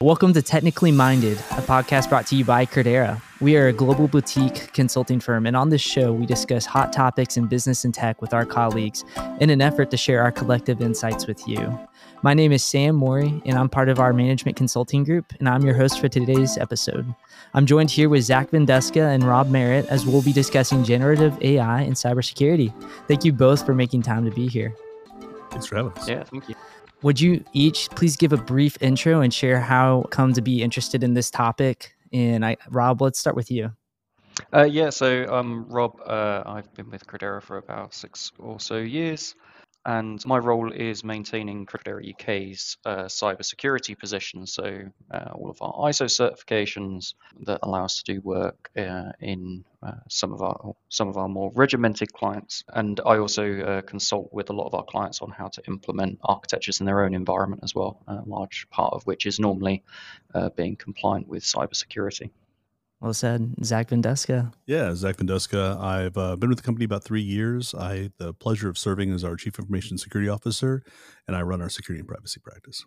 Welcome to Technically Minded, a podcast brought to you by Credera. We are a global boutique consulting firm, and on this show, we discuss hot topics in business and tech with our colleagues in an effort to share our collective insights with you. My name is Sam Morey, and I'm part of our management consulting group, and I'm your host for today's episode. I'm joined here with Zach Vendeska and Rob Merritt as we'll be discussing generative AI and cybersecurity. Thank you both for making time to be here. Thanks for having us. Yeah, thank you. Would you each please give a brief intro and share how come to be interested in this topic? And I, Rob, let's start with you. Uh, yeah, so um, Rob, uh, I've been with Credera for about six or so years and my role is maintaining Credera UK's uh, cybersecurity position. So uh, all of our ISO certifications that allow us to do work uh, in uh, some of our some of our more regimented clients, and I also uh, consult with a lot of our clients on how to implement architectures in their own environment as well. A large part of which is normally uh, being compliant with cybersecurity. Well said, Zach Vendeska. Yeah, Zach Vendeska. I've uh, been with the company about three years. I had the pleasure of serving as our Chief Information Security Officer, and I run our security and privacy practice.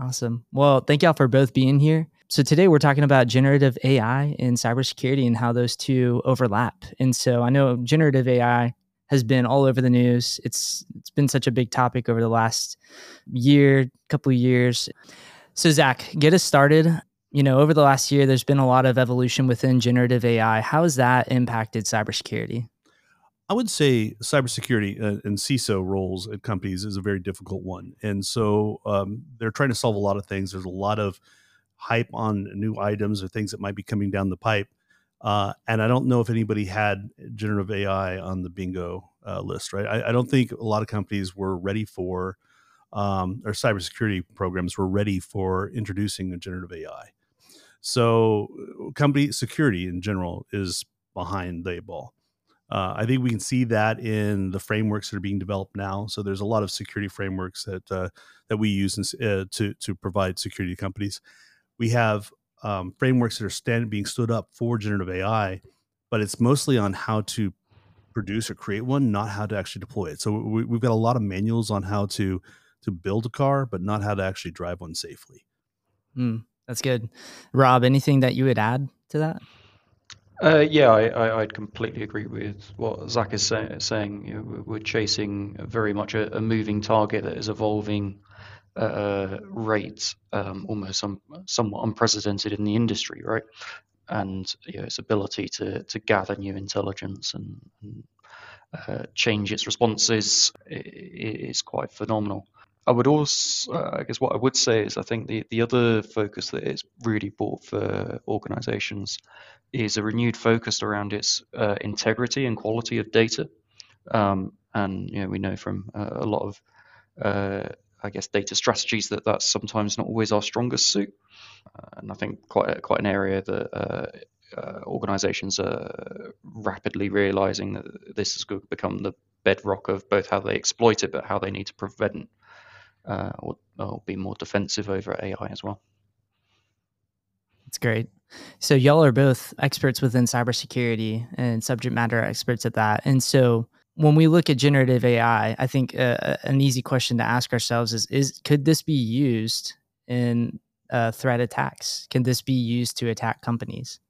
Awesome. Well, thank y'all for both being here. So today we're talking about generative AI and cybersecurity and how those two overlap. And so I know generative AI has been all over the news. It's it's been such a big topic over the last year, couple of years. So Zach, get us started you know, over the last year, there's been a lot of evolution within generative AI. How has that impacted cybersecurity? I would say cybersecurity uh, and CISO roles at companies is a very difficult one. And so um, they're trying to solve a lot of things. There's a lot of hype on new items or things that might be coming down the pipe. Uh, and I don't know if anybody had generative AI on the bingo uh, list, right? I, I, don't think a lot of companies were ready for, um, or cybersecurity programs were ready for introducing a generative AI. So, uh, company security in general is behind the eight ball. Uh, I think we can see that in the frameworks that are being developed now. So there's a lot of security frameworks that uh, that we use in, uh, to to provide security to companies. We have um, frameworks that are stand, being stood up for generative AI, but it's mostly on how to produce or create one, not how to actually deploy it. So we, have got a lot of manuals on how to to build a car, but not how to actually drive one safely. Mm. That's good. Rob, anything that you would add to that? Uh, yeah, I, would completely agree with what Zach is say, saying. You know, we're chasing very much a, a, moving target that is evolving a rate um, almost um, somewhat unprecedented in the industry, right? And you know, its ability to, to gather new intelligence and, and uh, change its responses is quite phenomenal. I would also, uh, I guess, what I would say is I think the, the other focus that it's really brought for organizations is a renewed focus around its uh, integrity and quality of data. Um, and you know, we know from uh, a lot of, uh, I guess, data strategies that that's sometimes not always our strongest suit. Uh, and I think quite quite an area that uh, uh, organizations are rapidly realizing that this has become the bedrock of both how they exploit it, but how they need to prevent uh, or, or be more defensive over AI as well. That's great. So y'all are both experts within cybersecurity and subject matter experts at that. And so when we look at generative AI, I think uh, an easy question to ask ourselves is: Is could this be used in uh, threat attacks? Can this be used to attack companies?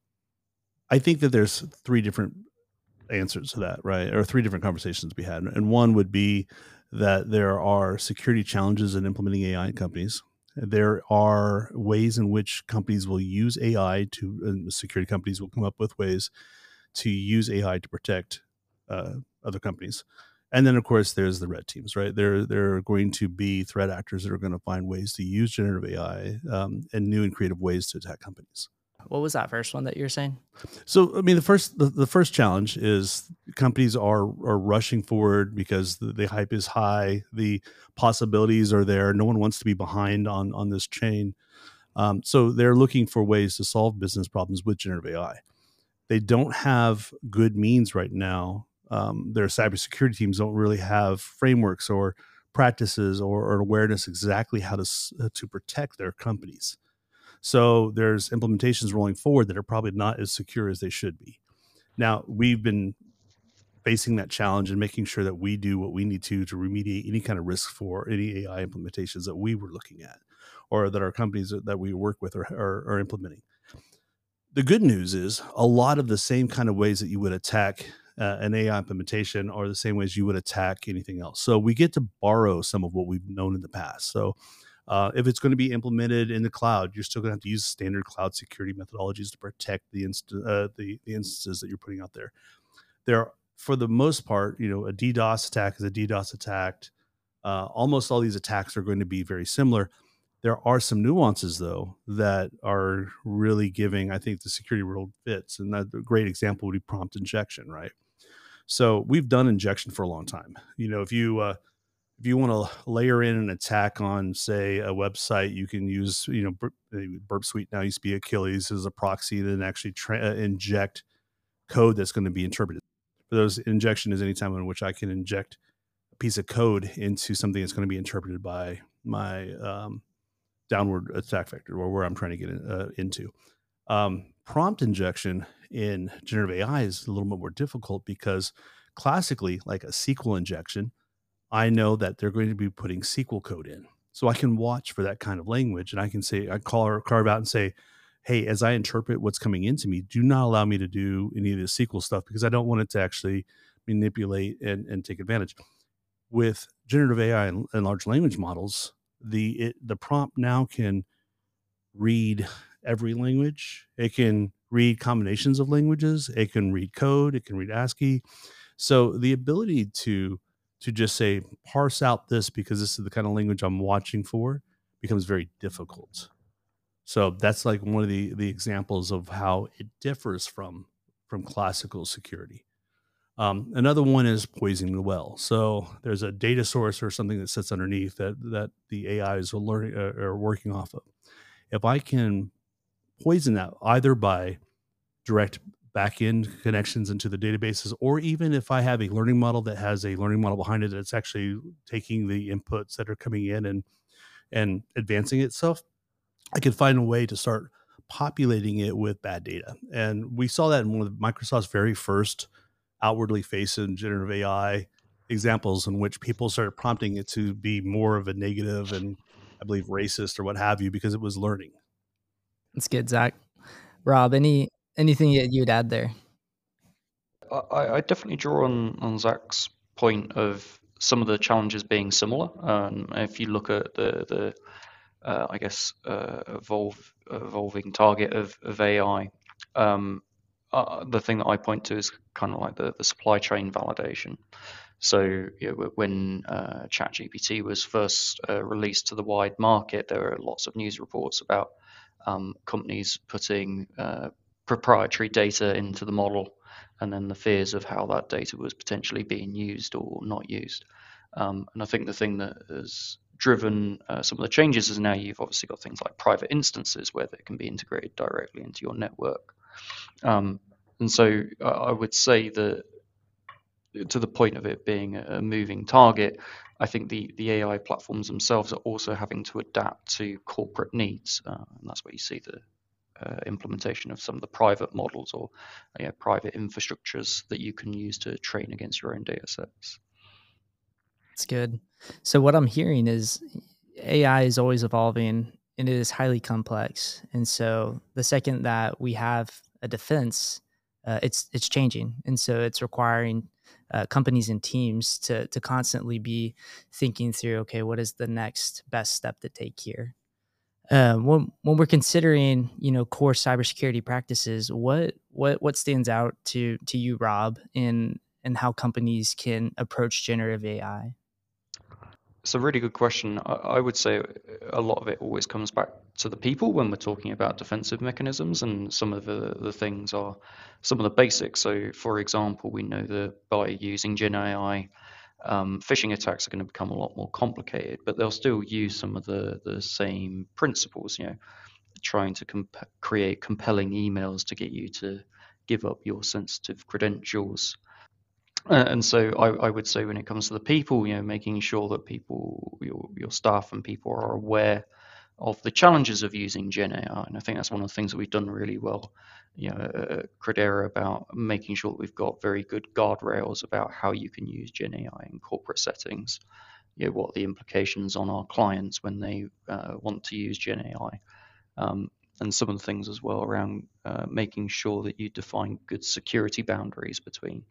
I think that there's three different answers to that, right? Or three different conversations to be had. And one would be that there are security challenges in implementing AI in companies. There are ways in which companies will use AI to, security companies will come up with ways to use AI to protect uh, other companies. And then, of course, there's the red teams, right? There, there are going to be threat actors that are going to find ways to use generative AI um, and new and creative ways to attack companies. What was that first one that you were saying? So, I mean, the first the, the first challenge is companies are are rushing forward because the, the hype is high, the possibilities are there. No one wants to be behind on on this chain, um, so they're looking for ways to solve business problems with generative AI. They don't have good means right now. Um, their cybersecurity teams don't really have frameworks or practices or, or awareness exactly how to to protect their companies. So there's implementations rolling forward that are probably not as secure as they should be. Now, we've been facing that challenge and making sure that we do what we need to to remediate any kind of risk for any AI implementations that we were looking at or that our companies that we work with are, are, are implementing. The good news is a lot of the same kind of ways that you would attack uh, an AI implementation are the same ways you would attack anything else. So we get to borrow some of what we've known in the past. So uh, if it's going to be implemented in the cloud, you're still going to have to use standard cloud security methodologies to protect the inst- uh, the, the instances that you're putting out there. There, for the most part, you know, a DDoS attack is a DDoS attack. Uh, almost all these attacks are going to be very similar. There are some nuances though that are really giving, I think, the security world fits, and that a great example would be prompt injection, right? So we've done injection for a long time. You know, if you uh, if you want to layer in an attack on, say, a website, you can use, you know, Burp, Burp Suite now used to be Achilles as a proxy, then actually tra- uh, inject code that's going to be interpreted. For those, injection is any time in which I can inject a piece of code into something that's going to be interpreted by my um, downward attack vector or where I'm trying to get in, uh, into. Um, prompt injection in generative AI is a little bit more difficult because classically, like a SQL injection, I know that they're going to be putting SQL code in. So I can watch for that kind of language and I can say, I call or carve out and say, hey, as I interpret what's coming into me, do not allow me to do any of the SQL stuff because I don't want it to actually manipulate and, and take advantage. With generative AI and, and large language models, the it, the prompt now can read every language. It can read combinations of languages. It can read code. It can read ASCII. So the ability to to just say parse out this because this is the kind of language I'm watching for becomes very difficult. So that's like one of the the examples of how it differs from from classical security. Um, another one is poisoning the well. So there's a data source or something that sits underneath that that the AIs are learning uh, are working off of. If I can poison that either by direct back-end connections into the databases, or even if I have a learning model that has a learning model behind it that's actually taking the inputs that are coming in and and advancing itself, I can find a way to start populating it with bad data. And we saw that in one of Microsoft's very first outwardly facing generative AI examples in which people started prompting it to be more of a negative and I believe racist or what have you because it was learning. That's good, Zach. Rob, any Anything you'd add there? I, I definitely draw on, on Zach's point of some of the challenges being similar. Um, if you look at the, the uh, I guess, uh, evolve, evolving target of, of AI, um, uh, the thing that I point to is kind of like the, the supply chain validation. So you know, when uh, ChatGPT was first uh, released to the wide market, there were lots of news reports about um, companies putting uh, proprietary data into the model and then the fears of how that data was potentially being used or not used. Um, and I think the thing that has driven uh, some of the changes is now you've obviously got things like private instances where they can be integrated directly into your network. Um, and so I would say that to the point of it being a moving target, I think the, the AI platforms themselves are also having to adapt to corporate needs. Uh, and that's where you see the uh, implementation of some of the private models or you know, private infrastructures that you can use to train against your own data sets. That's good. So what I'm hearing is AI is always evolving and it is highly complex. And so the second that we have a defense, uh, it's it's changing, and so it's requiring uh, companies and teams to to constantly be thinking through, okay, what is the next best step to take here? Um, when when we're considering you know core cybersecurity practices, what what what stands out to to you, Rob, in and how companies can approach generative AI? It's a really good question. I, I would say a lot of it always comes back to the people when we're talking about defensive mechanisms, and some of the, the things are some of the basics. So, for example, we know that by using Gen AI, um, phishing attacks are going to become a lot more complicated, but they'll still use some of the, the same principles, you know, trying to comp- create compelling emails to get you to give up your sensitive credentials. Uh, and so I, I, would say when it comes to the people, you know, making sure that people, your, your staff and people are aware of the challenges of using Gen AI. And I think that's one of the things that we've done really well, you know, at Credera about making sure that we've got very good guardrails about how you can use Gen AI in corporate settings. you know, what are the implications on our clients when they uh, want to use Gen AI, um, and some of the things as well around uh, making sure that you define good security boundaries between,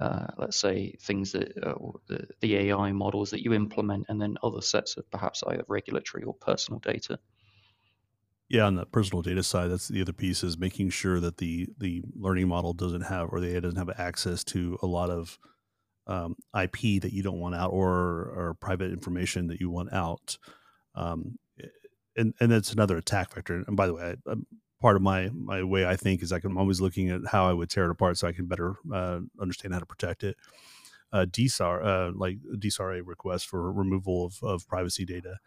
uh, let's say, things that uh, the, the AI models that you implement, and then other sets of perhaps either regulatory or personal data. Yeah, on the personal data side, that's the other piece is making sure that the the learning model doesn't have or the AI doesn't have access to a lot of um, IP that you don't want out or or private information that you want out. Um, and and that's another attack vector. And by the way, I, part of my my way I think is like I'm always looking at how I would tear it apart so I can better uh, understand how to protect it. Uh, DSAR, uh, like DSRA request for removal of, of privacy data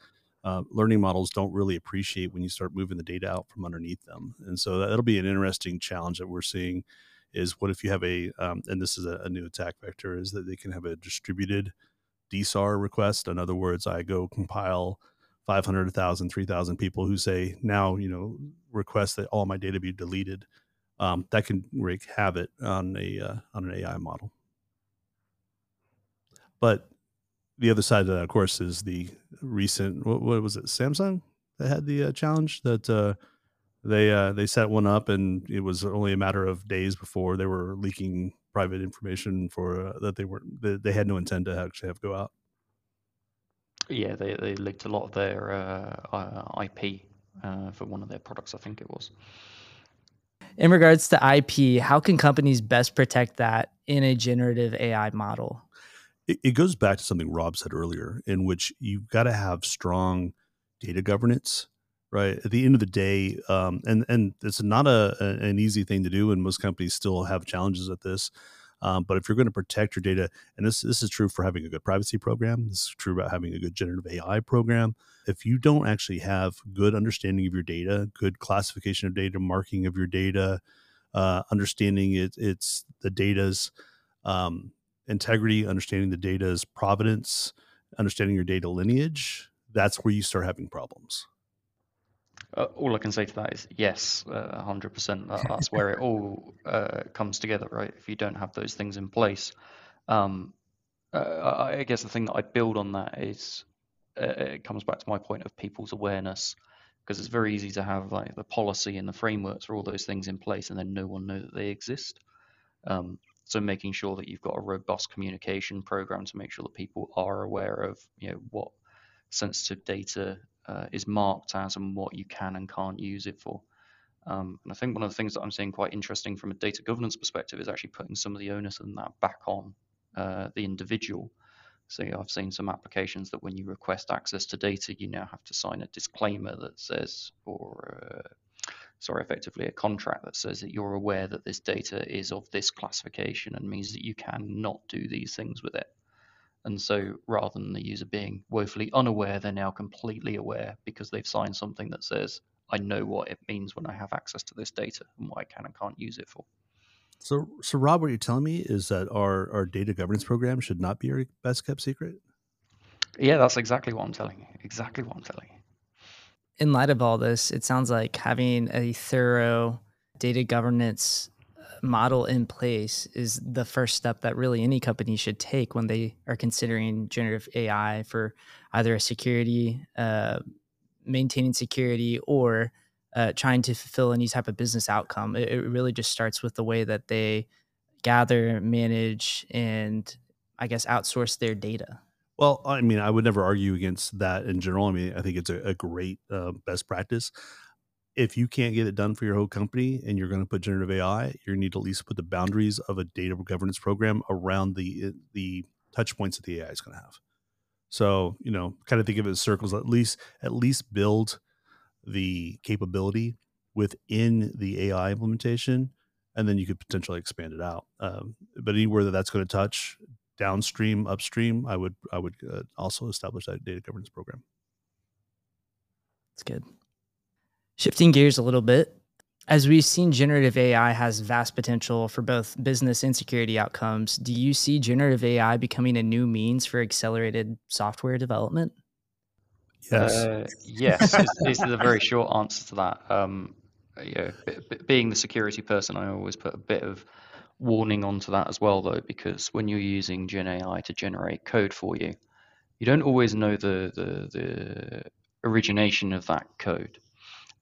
uh, learning models don't really appreciate when you start moving the data out from underneath them. And so that'll be an interesting challenge that we're seeing is what if you have a, um, and this is a, a, new attack vector, is that they can have a distributed DSAR request. In other words, I go compile 500, 1,000, 3,000 people who say now, you know, request that all my data be deleted. Um, that can wreak havoc on a uh, on an AI model. But the other side of that, of course, is the recent what, what was it? Samsung that had the uh, challenge that uh, they uh, they set one up, and it was only a matter of days before they were leaking private information for uh, that they weren't they, they, had no intent to actually have go out. Yeah, they they leaked a lot of their uh, uh, IP for one of their products. I think it was. In regards to IP, how can companies best protect that in a generative AI model? It, it goes back to something Rob said earlier, in which you've got to have strong data governance right? At the end of the day um, and and it's not a, a, an easy thing to do and most companies still have challenges at this um, but if you're going to protect your data and this this is true for having a good privacy program this is true about having a good generative ai program if you don't actually have good understanding of your data good classification of data marking of your data uh, understanding it, it's the data's um, integrity, understanding the data's provenance, understanding your data lineage, that's where you start having problems. Uh, all I can say to that is yes, uh, 100%. That, that's where it all uh, comes together, right? If you don't have those things in place. Um, uh, I guess the thing that I build on that is uh, it comes back to my point of people's awareness because it's very easy to have like the policy and the frameworks for all those things in place and then no one know that they exist. Um, so making sure that you've got a robust communication program to make sure that people are aware of you know what sensitive data uh, is marked as and what you can and can't use it for. Um, and I think one of the things that I'm seeing quite interesting from a data governance perspective is actually putting some of the onus of that back on uh, the individual. So I've seen some applications that when you request access to data, you now have to sign a disclaimer that says, or uh, sorry, effectively a contract that says that you're aware that this data is of this classification and means that you cannot do these things with it. And so rather than the user being woefully unaware, they're now completely aware because they've signed something that says, I know what it means when I have access to this data and what I can and can't use it for. So, so Rob, what you're telling me is that our, our data governance program should not be our best kept secret? Yeah, that's exactly what I'm telling you. Exactly what I'm telling you in light of all this, it sounds like having a thorough data governance uh, model in place is the first step that really any company should take when they are considering generative AI for either a security, uh, maintaining security, or uh, trying to fulfill any type of business outcome. It, it really just starts with the way that they gather, manage, and I guess outsource their data. Well, I mean, I would never argue against that in general. I mean, I think it's a, a great uh, best practice. If you can't get it done for your whole company and you're going to put generative AI, you need to at least put the boundaries of a data governance program around the uh, the touch points that the AI is going to have. So, you know, kind of think of it as circles. At least, at least build the capability within the AI implementation, and then you could potentially expand it out. Um, but anywhere that that's going to touch, downstream, upstream, I would I would uh, also establish that data governance program. That's good. Shifting gears a little bit, as we've seen, generative AI has vast potential for both business and security outcomes. Do you see generative AI becoming a new means for accelerated software development? Yes. Uh, yes, is, is the very short answer to that. Um, yeah, being the security person, I always put a bit of warning onto that as well, though, because when you're using Gen AI to generate code for you, you don't always know the the, the origination of that code.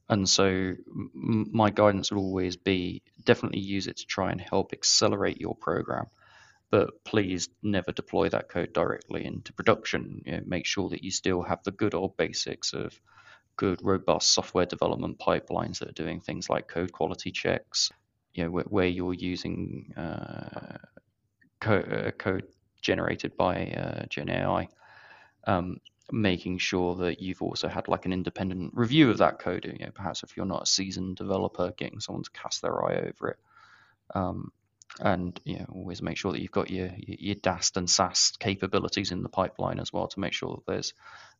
And so my guidance would always be definitely use it to try and help accelerate your program. But please never deploy that code directly into production. You know, make sure that you still have the good old basics of good, robust software development pipelines that are doing things like code quality checks, you know, where, where you're using uh, co- uh, code generated by uh, Gen AI. Um, making sure that you've also had like an independent review of that code. You know, perhaps if you're not a seasoned developer, getting someone to cast their eye over it. Um, and you know, always make sure that you've got your your DAST and SAST capabilities in the pipeline as well to make sure that there's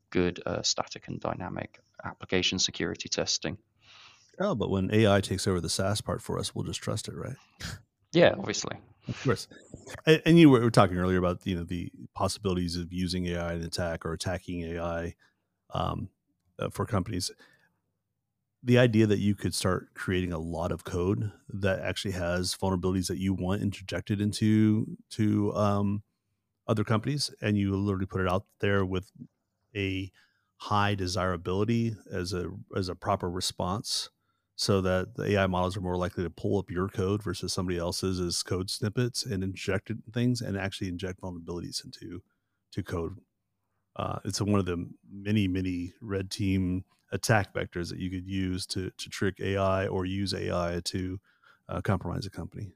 good uh, static and dynamic application security testing. Oh, but when AI takes over the SaaS part for us, we'll just trust it, right? Yeah, obviously. Of course. And, and you were, were, talking earlier about you know the possibilities of using AI in attack or attacking AI um, uh, for companies. The idea that you could start creating a lot of code that actually has vulnerabilities that you want interjected into to um, other companies, and you literally put it out there with a high desirability as a as a proper response so that the AI models are more likely to pull up your code versus somebody else's as code snippets and inject things and actually inject vulnerabilities into to code. Uh, it's one of the many many red team attack vectors that you could use to to trick AI or use AI to uh, compromise a company.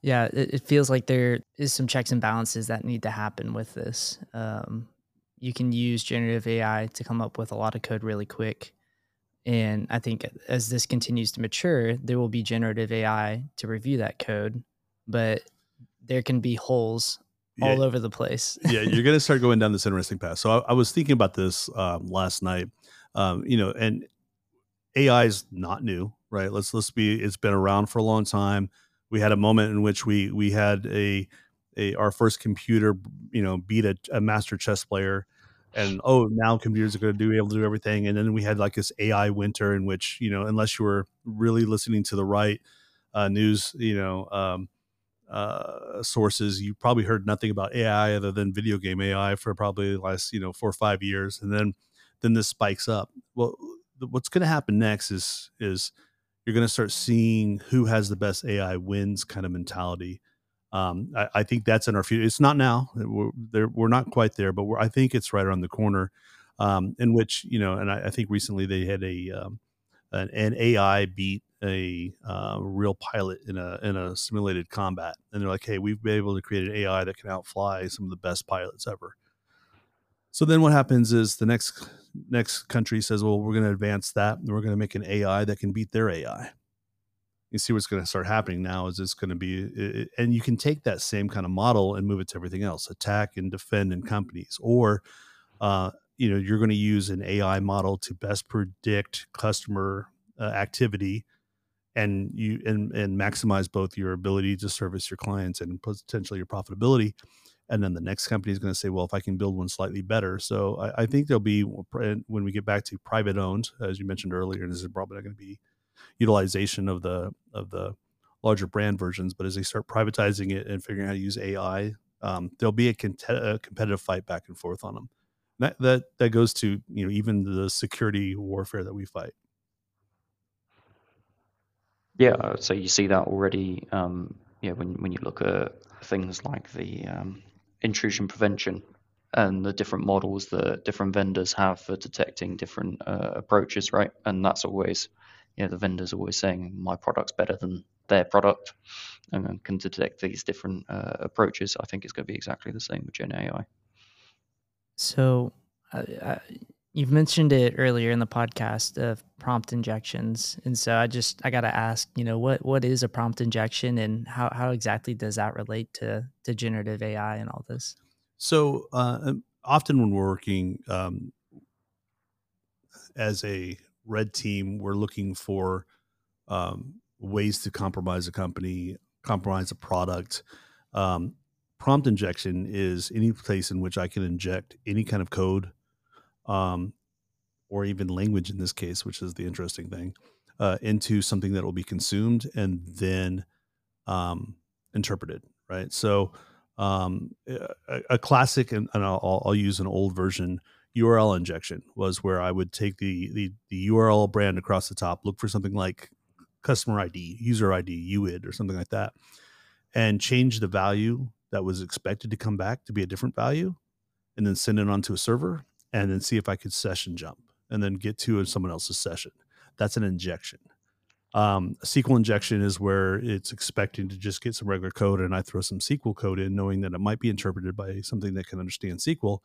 Yeah, it, it, feels like there is some checks and balances that need to happen with this. Um, you can use generative AI to come up with a lot of code really quick and I think as this continues to mature, there will be generative AI to review that code, but there can be holes yeah. all over the place. yeah, you're going to start going down this interesting path. So I, I was thinking about this um, last night. Um, you know, and AI is not new, right? Let's let's be. It's been around for a long time. We had a moment in which we we had a a our first computer, you know, beat a, a master chess player and oh now computers are going to do able to do everything and then we had like this ai winter in which you know unless you were really listening to the right uh, news you know um, uh, sources you probably heard nothing about ai other than video game ai for probably the last you know four or five years and then then this spikes up. Well what's going to happen next is is you're going to start seeing who has the best ai wins kind of mentality um, I, I, think that's in our future. It's not now. We're, we're not quite there, but I think it's right around the corner. Um, in which you know, and I, I, think recently they had a um, an, an, AI beat a uh, real pilot in a in a simulated combat, and they're like, "Hey, we've been able to create an AI that can outfly some of the best pilots ever." So then what happens is the next next country says, "Well, we're going to advance that, and we're going to make an AI that can beat their AI." You see what's going to start happening now is it's going to be and you can take that same kind of model and move it to everything else attack and defend in companies or uh, you know you're going to use an ai model to best predict customer uh, activity and you and, and maximize both your ability to service your clients and potentially your profitability. And then the next company is going to say well if i can build one slightly better. So i, I think there'll be when we get back to private owned as you mentioned earlier and this is probably not going to be utilization of the of the larger brand versions. But as they start privatizing it and figuring out how to use AI, um, there'll be a, a, competitive fight back and forth on them. That, that that goes to you know even the security warfare that we fight. Yeah, so you see that already. Um, yeah, when when you look at things like the um, intrusion prevention and the different models that different vendors have for detecting different uh, approaches, right? And that's always you know, the vendor's are always saying my product's better than their product and can detect these different uh, approaches. I think it's going to be exactly the same with Gen AI. So, uh, uh, you've mentioned it earlier in the podcast of prompt injections, and so I just I got to ask, you know, what what is a prompt injection, and how how exactly does that relate to to generative AI and all this? So, uh, often when we're working um, as a red team we're looking for um, ways to compromise a company compromise a product um, prompt injection is any place in which i can inject any kind of code um, or even language in this case which is the interesting thing uh, into something that will be consumed and then um, interpreted right so Um, a, a, classic, and, and I'll, I'll, use an old version. URL injection was where I would take the, the the URL brand across the top, look for something like customer ID, user ID, UID, or something like that, and change the value that was expected to come back to be a different value, and then send it onto a server, and then see if I could session jump, and then get to someone else's session. That's an injection. Um, a SQL injection is where it's expecting to just get some regular code and I throw some SQL code in, knowing that it might be interpreted by something that can understand SQL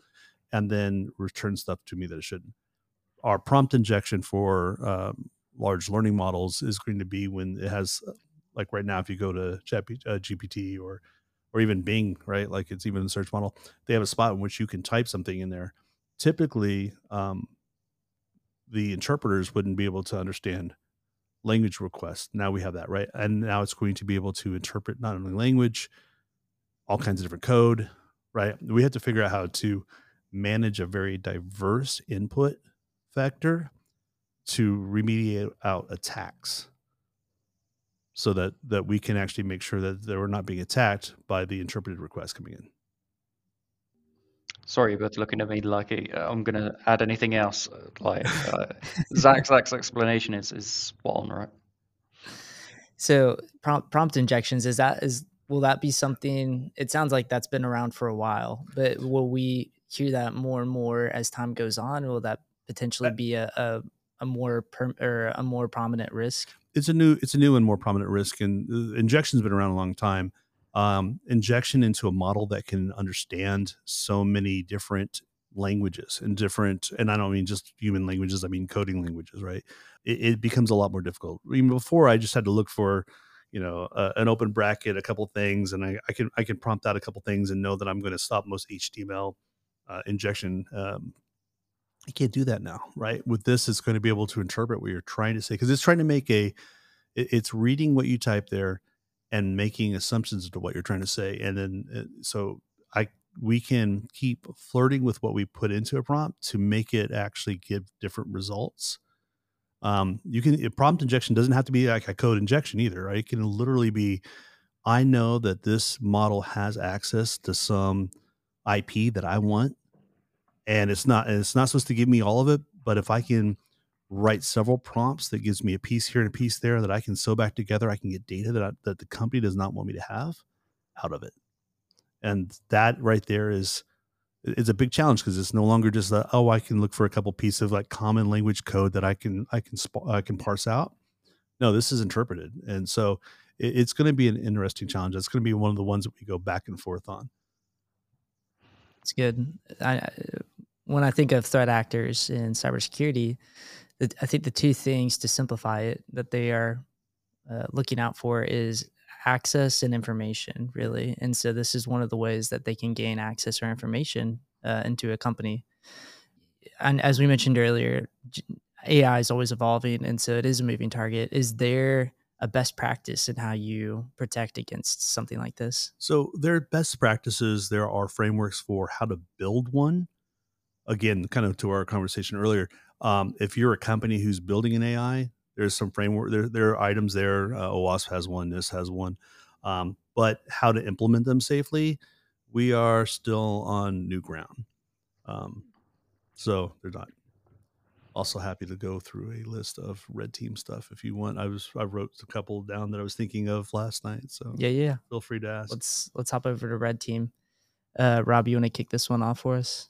and then return stuff to me that it shouldn't. Our prompt injection for um, large learning models is going to be when it has, uh, like right now, if you go to Chat uh, GPT or or even Bing, right? Like it's even a search model, they have a spot in which you can type something in there. Typically, um, the interpreters wouldn't be able to understand language requests. Now we have that, right? And now it's going to be able to interpret not only language, all kinds of different code, right? We have to figure out how to manage a very diverse input factor to remediate out attacks so that that we can actually make sure that they are not being attacked by the interpreted requests coming in. Sorry, but looking at me like uh, I'm going to add anything else. Uh, like uh, Zach's, Zach's explanation is is spot on, right? So prompt prompt injections is that is will that be something? It sounds like that's been around for a while, but will we hear that more and more as time goes on? Will that potentially be a a, a more per, or a more prominent risk? It's a new it's a new and more prominent risk, and uh, injection's been around a long time um, injection into a model that can understand so many different languages and different and i don't mean just human languages i mean coding languages right it, it becomes a lot more difficult even before i just had to look for you know uh, an open bracket a couple things and I, I, can i can prompt out a couple things and know that i'm going to stop most html uh, injection um, i can't do that now right? With this it's going to be able to interpret what you're trying to say because it's trying to make a it, it's reading what you type there and making assumptions to what you're trying to say. And then uh, so i we can keep flirting with what we put into a prompt to make it actually give different results. Um, you can prompt injection doesn't have to be like a code injection either right? It can literally be i know that this model has access to some ip that i want and it's not and it's not supposed to give me all of it but if i can write several prompts that gives me a piece here and a piece there that I can sew back together. I can get data that I, that the company does not want me to have out of it, and that right there is it's a big challenge because it's no longer just a, oh I can look for a couple pieces of like common language code that I can I can I can parse out. No, this is interpreted, and so it, it's going to be an interesting challenge. It's going to be one of the ones that we go back and forth on. It's good. I, when I think of threat actors in cybersecurity, I think the two things to simplify it that they are uh, looking out for is access and information, really. And so this is one of the ways that they can gain access or information uh, into a company. And as we mentioned earlier, AI is always evolving, and so it is a moving target. Is there a best practice in how you protect against something like this? So there are best practices. There are frameworks for how to build one. Again, kind of to our conversation earlier, um, if you're a company who's building an AI, there's some framework. There, there are items there. Uh, OWASP has one. NIST has one. Um, but how to implement them safely, we are still on new ground. Um, so they're not. Also happy to go through a list of red team stuff if you want. I was I wrote a couple down that I was thinking of last night. So yeah, yeah. Feel free to ask. Let's let's hop over to red team. Uh, Rob, you want to kick this one off for us?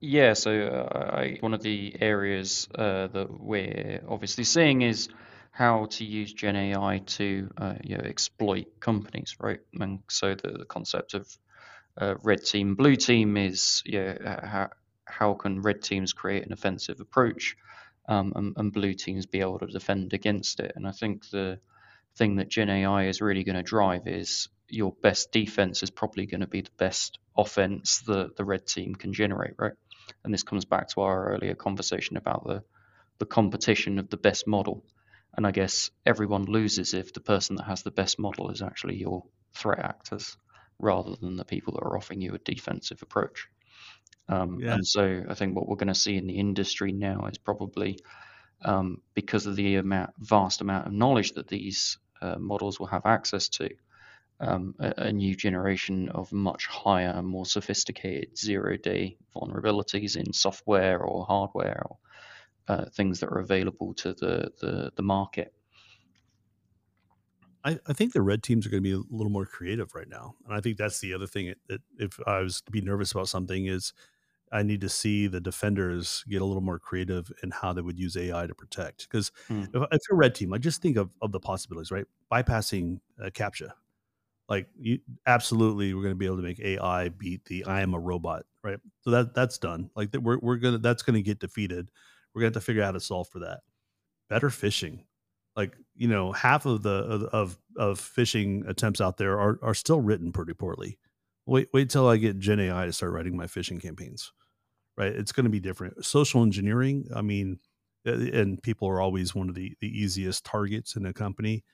Yeah, so uh, I, one of the areas uh, that we're obviously seeing is how to use Gen AI to uh, you know, exploit companies, right? And so the, the concept of uh, red team, blue team is yeah, how, how can red teams create an offensive approach um, and, and blue teams be able to defend against it? And I think the thing that Gen AI is really going to drive is your best defense is probably going to be the best offense that the red team can generate, right? And this comes back to our earlier conversation about the, the competition of the best model. And I guess everyone loses if the person that has the best model is actually your threat actors rather than the people that are offering you a defensive approach. Um, yeah. And so I think what we're going to see in the industry now is probably um, because of the amount, vast amount of knowledge that these uh, models will have access to, um, a, a, new generation of much higher, and more sophisticated zero-day vulnerabilities in software or hardware or uh, things that are available to the, the, the market. I, I, think the red teams are going to be a little more creative right now, and I think that's the other thing. That if I was to be nervous about something, is I need to see the defenders get a little more creative in how they would use AI to protect. Because hmm. if, if, you're a red team, I just think of, of the possibilities, right? Bypassing uh, CAPTCHA, like you absolutely we're going to be able to make AI beat the I am a robot, right? So that that's done. Like that we're we're gonna that's going to get defeated. We're gonna have to figure out how to solve for that. Better phishing, like you know, half of the of of phishing attempts out there are are still written pretty poorly. Wait wait till I get Gen AI to start writing my phishing campaigns, right? It's going to be different. Social engineering, I mean, and people are always one of the the easiest targets in a company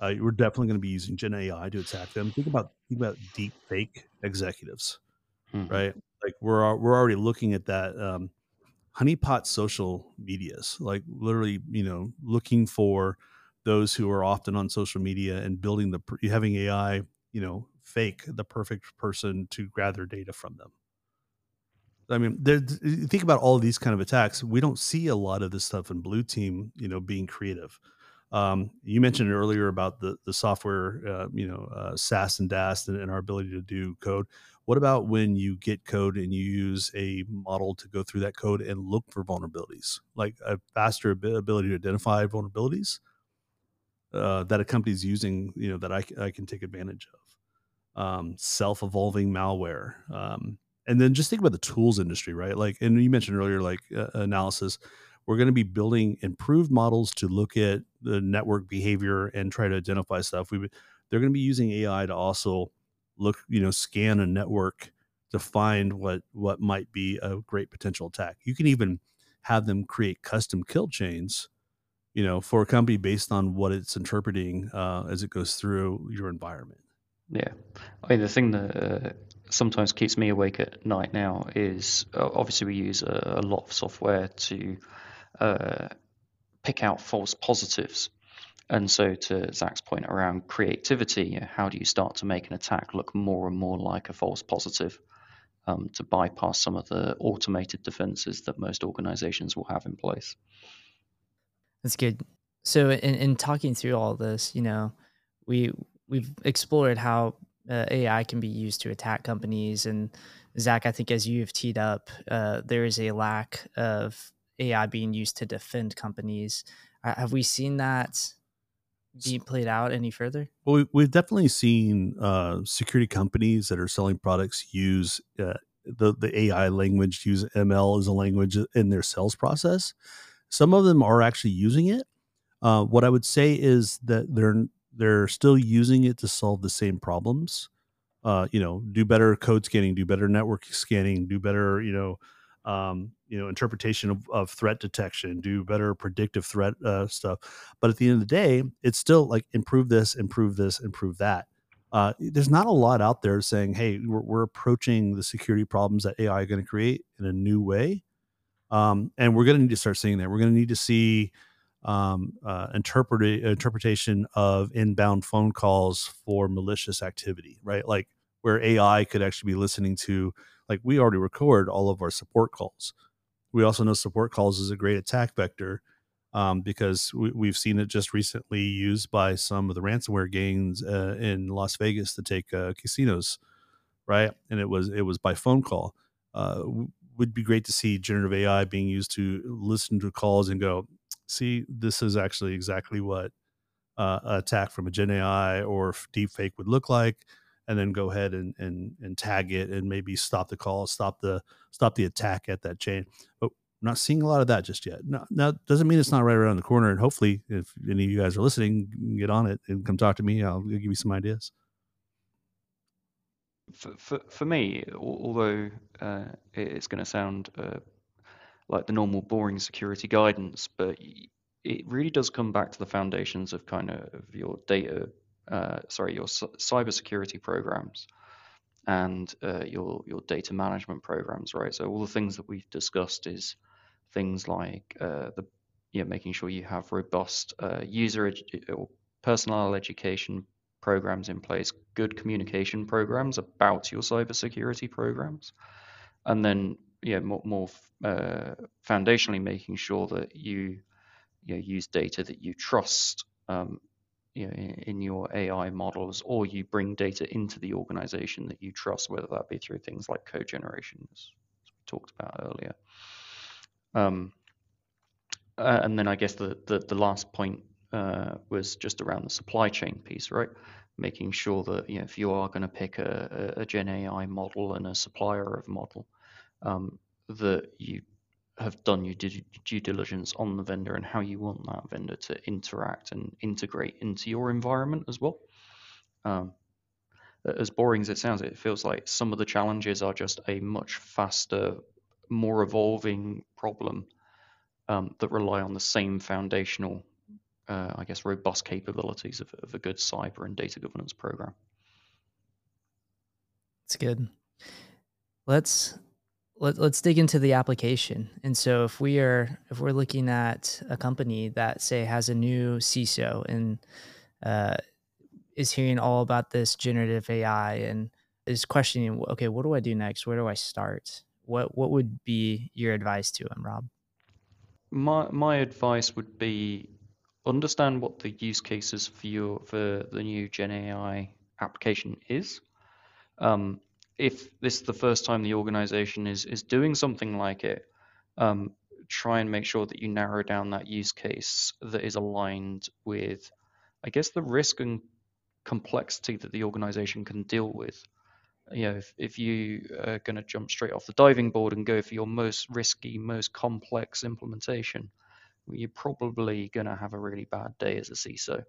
uh, we're definitely going to be using Gen AI to attack them. Think about think about deep fake executives, mm-hmm. right? Like we're we're already looking at that um, honeypot social medias, like literally, you know, looking for those who are often on social media and building the having AI, you know, fake the perfect person to gather data from them. I mean, there, think about all these kind of attacks. We don't see a lot of this stuff in blue team, you know, being creative. Um, you mentioned earlier about the the software, uh, you know, uh, SAST and DAST, and, and, our ability to do code. What about when you get code and you use a model to go through that code and look for vulnerabilities, like a faster ability to identify vulnerabilities uh, that a company's using, you know, that I, I can take advantage of. Um, self-evolving malware, um, and then just think about the tools industry, right? Like, and you mentioned earlier, like uh, analysis we're going to be building improved models to look at the network behavior and try to identify stuff. We they're going to be using AI to also look, you know, scan a network to find what what might be a great potential attack. You can even have them create custom kill chains, you know, for a company based on what it's interpreting uh, as it goes through your environment. Yeah, I mean the thing that uh, sometimes keeps me awake at night now is uh, obviously we use a, a lot of software to uh, pick out false positives. And so, to Zach's point around creativity, how do you start to make an attack look more and more like a false positive um, to bypass some of the automated defenses that most organizations will have in place? That's good. So, in, in talking through all this, you know, we we've explored how uh, AI can be used to attack companies, and Zach, I think as you have teed up, uh, there is a lack of AI being used to defend companies. Uh, have we seen that be played out any further? Well, we've definitely seen uh, security companies that are selling products use uh, the the AI language, use ML as a language in their sales process. Some of them are actually using it. Uh, what I would say is that they're they're still using it to solve the same problems. Uh, you know, do better code scanning, do better network scanning, do better, you know, um, you know interpretation of, of, threat detection do better predictive threat uh, stuff. But at the end of the day it's still like improve this improve this improve that. Uh, there's not a lot out there saying hey we're, we're approaching the security problems that ai are going to create in a new way. Um, and we're going to need to start seeing that. We're going to need to see um, uh, interpret interpretation of inbound phone calls for malicious activity right like where ai could actually be listening to like we already record all of our support calls. We also know support calls is a great attack vector um, because we, have seen it just recently used by some of the ransomware gangs uh, in Las Vegas to take uh, casinos, right? And it was it was by phone call. Uh, would be great to see generative AI being used to listen to calls and go, see, this is actually exactly what uh, attack from a Gen AI or deepfake would look like and then go ahead and and and tag it and maybe stop the call, stop the stop the attack at that chain. But I'm not seeing a lot of that just yet. No, now doesn't mean it's not right around the corner. And hopefully, if any of you guys are listening, get on it and come talk to me. I'll give you some ideas. For for, for me, although uh, it's going to sound uh, like the normal boring security guidance, but it really does come back to the foundations of kind of your data uh, sorry, your cybersecurity programs and uh, your your data management programs, right? So all the things that we've discussed is things like uh, the you know making sure you have robust uh, user edu- or personnel education programs in place, good communication programs about your cybersecurity programs, and then yeah, more, more uh, foundationally making sure that you, you know, use data that you trust um, you know, in, in, your AI models, or you bring data into the organization that you trust, whether that be through things like code generation, as we talked about earlier. Um, uh, and then I guess the, the, the last point uh, was just around the supply chain piece, right? Making sure that you know, if you are going to pick a, a, Gen AI model and a supplier of model, um, that you have done your due diligence on the vendor and how you want that vendor to interact and integrate into your environment as well. Um, as boring as it sounds, it feels like some of the challenges are just a much faster, more evolving problem um, that rely on the same foundational, uh, I guess, robust capabilities of, of a good cyber and data governance program. It's good. Let's let, let's dig into the application. And so if we are if we're looking at a company that say has a new CISO and uh, is hearing all about this generative AI and is questioning, okay, what do I do next? Where do I start? What what would be your advice to him, Rob? My my advice would be understand what the use cases for your for the new Gen AI application is. Um, if this is the first time the organization is is doing something like it, um, try and make sure that you narrow down that use case that is aligned with, I guess, the risk and complexity that the organization can deal with. You know, if, if you are going to jump straight off the diving board and go for your most risky, most complex implementation, you're probably going to have a really bad day as a CISO.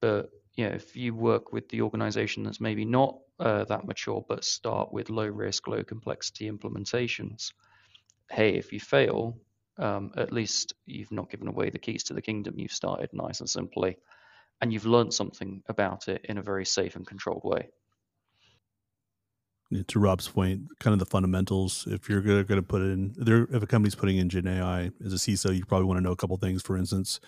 But you know, if you work with the organization that's maybe not uh, that mature, but start with low risk, low complexity implementations, hey, if you fail, um, at least you've not given away the keys to the kingdom. You've started nice and simply, and you've learned something about it in a very safe and controlled way. To Rob's point, kind of the fundamentals. If you're going to put in there, if a company's putting in Gen AI as a CISO, you probably want to know a couple things. For instance,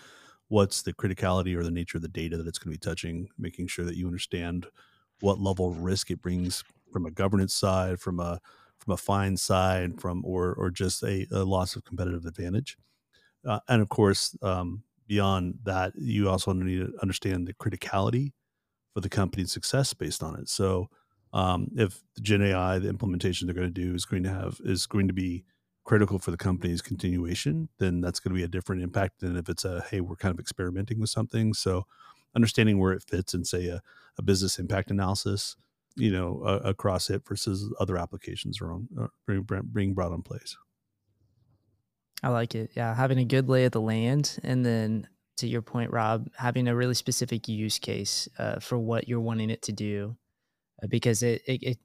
what's the criticality or the nature of the data that it's going to be touching, making sure that you understand what level of risk it brings from a governance side, from a from a fine side, from or or just a, a loss of competitive advantage. Uh, and of course, um, beyond that, you also need to understand the criticality for the company's success based on it. So, um, if the Gen AI, the implementation they're going to do is going to have is going to be critical for the company's continuation, then that's going to be a different impact than if it's a hey, we're kind of experimenting with something. So understanding where it fits in say a, a business impact analysis, you know, across it versus other applications are on uh, being, brought in place. I like it. Yeah, having a good lay of the land, and then to your point, Rob, having a really specific use case uh, for what you're wanting it to do, uh, because it, it, it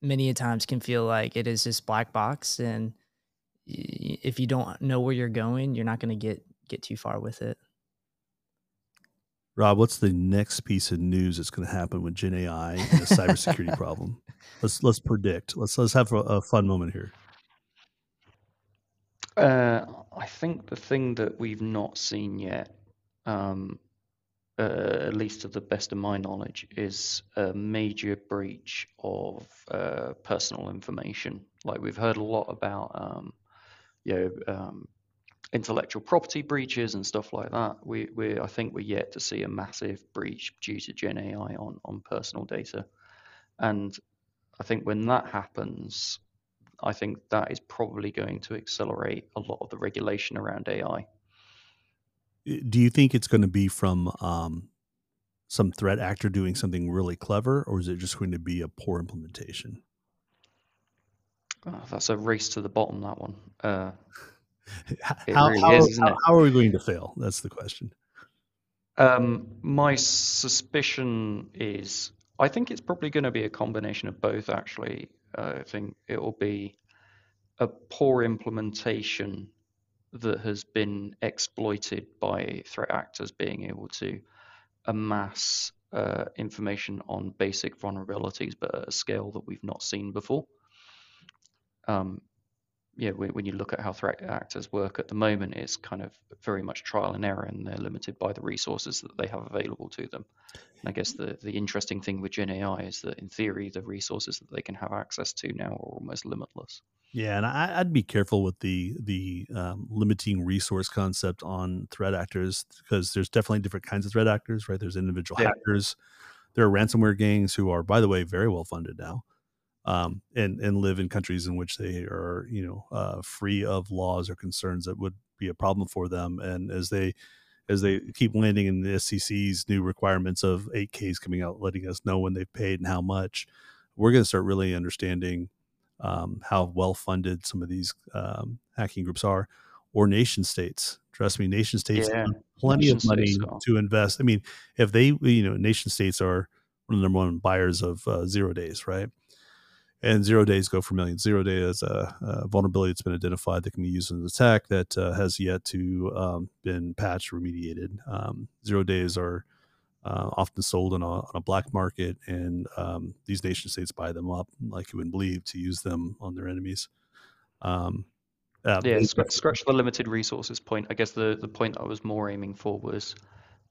many times can feel like it is this black box, and if you don't know where you're going, you're not going to get get too far with it. Rob, what's the next piece of news that's going to happen with Gen AI and the cybersecurity problem? Let's let's predict. Let's let's have a, a fun moment here. Uh, I think the thing that we've not seen yet, um, uh, at least to the best of my knowledge, is a major breach of uh, personal information. Like we've heard a lot about um, you know, um, intellectual property breaches and stuff like that. We, we, I think we're yet to see a massive breach due to Gen AI on, on personal data. And I think when that happens, I think that is probably going to accelerate a lot of the regulation around AI. Do you think it's going to be from um, some threat actor doing something really clever, or is it just going to be a poor implementation? Oh, that's a race to the bottom. That one. Uh, how, really how, is, how, how, are we going to fail? That's the question. Um, my suspicion is, I think it's probably going to be a combination of both. Actually, uh, I think it will be a poor implementation that has been exploited by threat actors being able to amass uh, information on basic vulnerabilities, but at a scale that we've not seen before. Um, yeah, when, when you look at how threat actors work at the moment, it's kind of very much trial and error, and they're limited by the resources that they have available to them. And I guess the the interesting thing with Gen AI is that in theory, the resources that they can have access to now are almost limitless. Yeah, and I, would be careful with the the um, limiting resource concept on threat actors because there's definitely different kinds of threat actors, right? There's individual yeah. hackers, there are ransomware gangs who are, by the way, very well funded now, um, and and live in countries in which they are, you know, uh, free of laws or concerns that would be a problem for them. And as they as they keep landing in the SEC's new requirements of 8Ks coming out, letting us know when they've paid and how much, we're going to start really understanding um, how well funded some of these um, hacking groups are, or nation states. Trust me, nation states yeah. have plenty nation of money to invest. I mean, if they, you know, nation states are one of the number one buyers of uh, zero days, right? And zero days go for millions. Zero day is a, a vulnerability that's been identified that can be used in an attack that uh, has yet to um, been patched, remediated. Um, zero days are uh, often sold on a, on a, black market, and um, these nation states buy them up, like you wouldn't believe, to use them on their enemies. Um, uh, yeah, scratch, scratch the limited resources point. I guess the, the point I was more aiming for was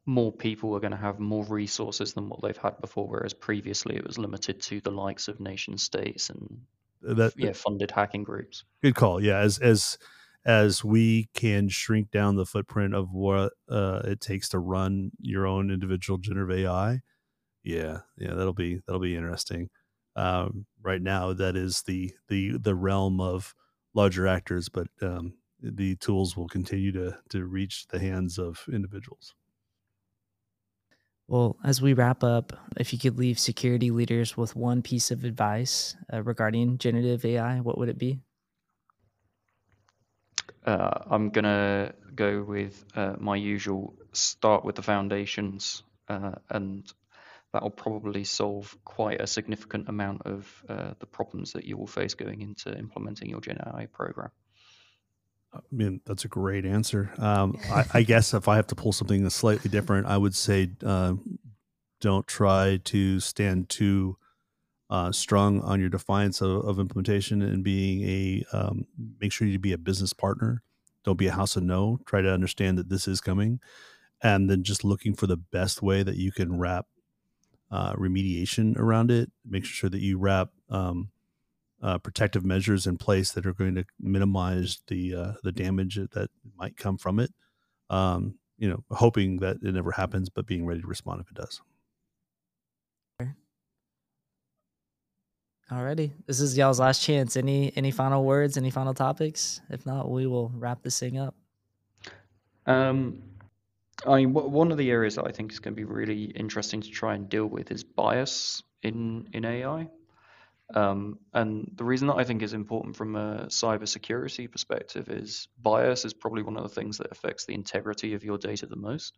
more people are going to have more resources than what they've had before, whereas previously it was limited to the likes of nation states and that, yeah, funded hacking groups. Good call. Yeah, as as as we can shrink down the footprint of what uh, it takes to run your own individual generative AI. Yeah, yeah, that'll be that'll be interesting. Um, right now, that is the the the realm of larger actors, but um, the tools will continue to to reach the hands of individuals. Well, as we wrap up, if you could leave security leaders with one piece of advice uh, regarding generative AI, what would it be? Uh, I'm going to go with uh, my usual start with the foundations, uh, and that will probably solve quite a significant amount of uh, the problems that you will face going into implementing your Gen AI program. I mean, that's a great answer. Um, I, I, guess if I have to pull something that's slightly different, I would say uh, don't try to stand too uh, strong on your defiance of, of, implementation and being a um, make sure you be a business partner. Don't be a house of no. Try to understand that this is coming, and then just looking for the best way that you can wrap uh, remediation around it. Make sure that you wrap um, uh, protective measures in place that are going to minimize the uh, the damage that might come from it. Um, you know, hoping that it never happens, but being ready to respond if it does. Alrighty, this is y'all's last chance. Any any final words? Any final topics? If not, we will wrap this thing up. Um, I mean, one of the areas that I think is going to be really interesting to try and deal with is bias in in AI. Um, and the reason that I think is important from a cybersecurity perspective is bias is probably one of the things that affects the integrity of your data the most.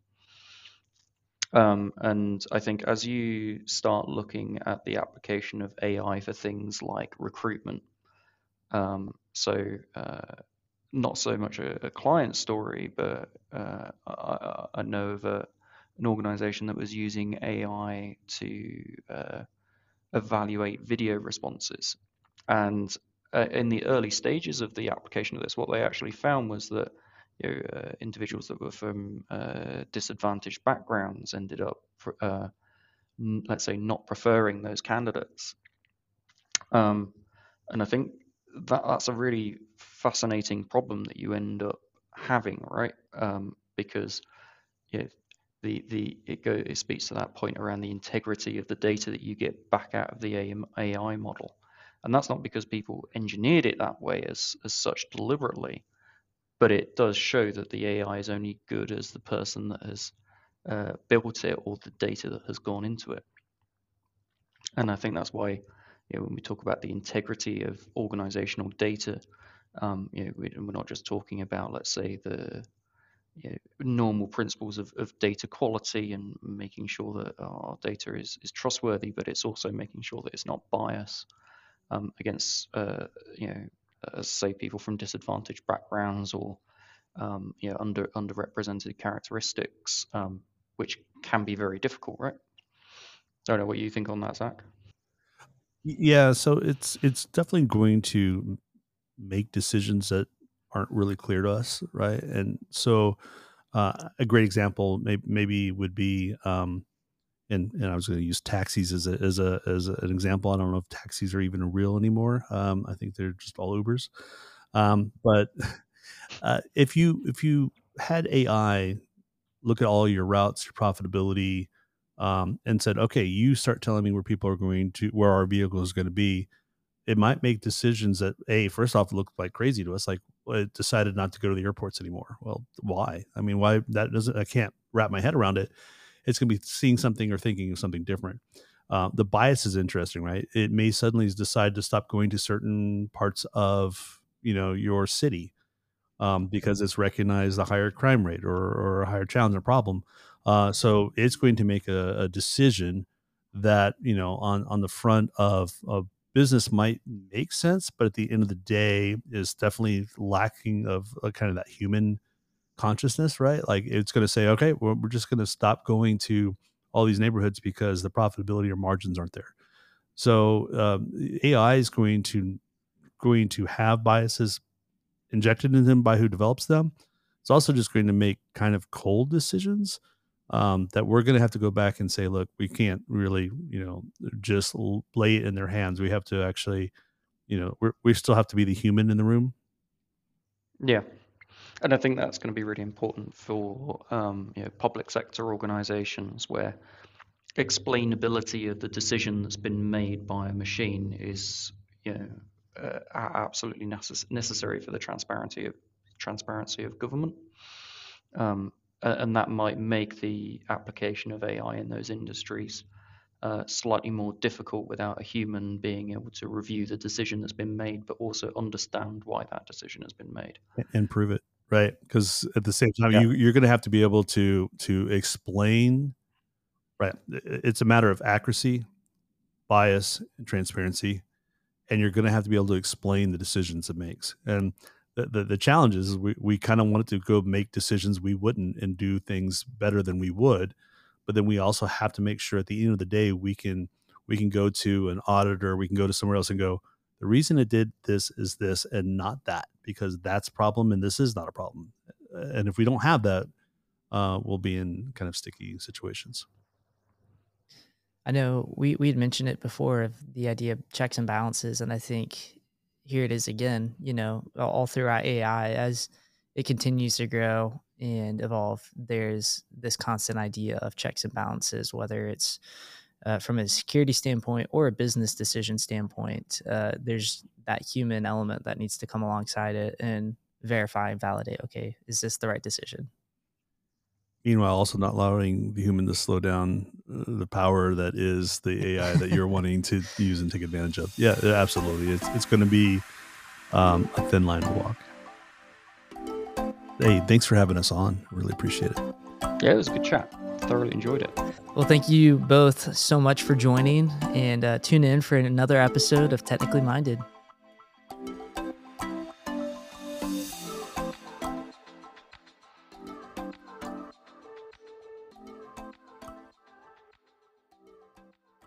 Um, and I think as you start looking at the application of AI for things like recruitment, um, so uh, not so much a, a client story, but uh, I, I, know of a, an organization that was using AI to uh, evaluate video responses. And uh, in the early stages of the application of this, what they actually found was that you know, uh, individuals that were from uh, disadvantaged backgrounds ended up, uh, n- let's say, not preferring those candidates. Um, and I think that that's a really fascinating problem that you end up having, right? Um, because you know, the the it it speaks to that point around the integrity of the data that you get back out of the AI model, and that's not because people engineered it that way as as such deliberately but it does show that the AI is only good as the person that has uh, built it or the data that has gone into it. And I think that's why, you know, when we talk about the integrity of organizational data, um, you know, we're not just talking about, let's say, the you know, normal principles of, of data quality and making sure that our data is, is trustworthy, but it's also making sure that it's not biased um, against, uh, you know, uh, say people from disadvantaged backgrounds or um, you know under underrepresented characteristics, um, which can be very difficult, right? I don't know what you think on that, Zach. Yeah, so it's it's definitely going to make decisions that aren't really clear to us, right? And so, uh, a great example maybe, maybe would be, um, and, and I was going to use taxis as a, as a as an example. I don't know if taxis are even real anymore. Um, I think they're just all Ubers. Um, but uh, if you if you had AI look at all your routes, your profitability, um, and said, okay, you start telling me where people are going to, where our vehicle is going to be, it might make decisions that, a, first off, look like crazy to us. Like it decided not to go to the airports anymore. Well, why? I mean, why that doesn't, I can't wrap my head around it. It's going to be seeing something or thinking of something different. Uh, the bias is interesting, right? It may suddenly decide to stop going to certain parts of, you know, your city um, because it's recognized a higher crime rate or, or a higher challenge or problem. Uh, so it's going to make a, a, decision that you know on on the front of a business might make sense, but at the end of the day is definitely lacking of a, kind of that human consciousness, right? Like it's going to say, okay, we're, we're just going to stop going to all these neighborhoods because the profitability or margins aren't there. So um, AI is going to going to have biases injected in them by who develops them. It's also just going to make kind of cold decisions um, that we're going to have to go back and say, look, we can't really, you know, just lay it in their hands. We have to actually, you know, we we still have to be the human in the room. Yeah. And I think that's going to be really important for um, you know, public sector organizations where explainability of the decision that's been made by a machine is you know uh, absolutely necess- necessary for the transparency of transparency of government. Um, and that might make the application of AI in those industries uh, slightly more difficult without a human being able to review the decision that's been made, but also understand why that decision has been made and prove it, right? Because at the same time, yeah. you, you're going to have to be able to to explain, right? It's a matter of accuracy, bias, and transparency and you're going to have to be able to explain the decisions it makes. And the the, challenge is we, we kind of wanted to go make decisions we wouldn't and do things better than we would, but then we also have to make sure at the end of the day we can we can go to an auditor, we can go to somewhere else and go, the reason it did this is this and not that because that's a problem and this is not a problem. And if we don't have that, uh, we'll be in kind of sticky situations. I know we we had mentioned it before of the idea of checks and balances, and I think here it is again. You know, all throughout AI as it continues to grow and evolve, there's this constant idea of checks and balances, whether it's uh, from a security standpoint or a business decision standpoint. Uh, there's that human element that needs to come alongside it and verify and validate. Okay, is this the right decision? Meanwhile also not allowing the human to slow down uh, the power that is the AI that you're wanting to use and take advantage of. Yeah, absolutely. It's it's going to be um, a thin line to walk. Hey, thanks for having us on. Really appreciate it. Yeah, it was a good chat. Thoroughly enjoyed it. Well, thank you both so much for joining and uh, tune in for another episode of Technically Minded.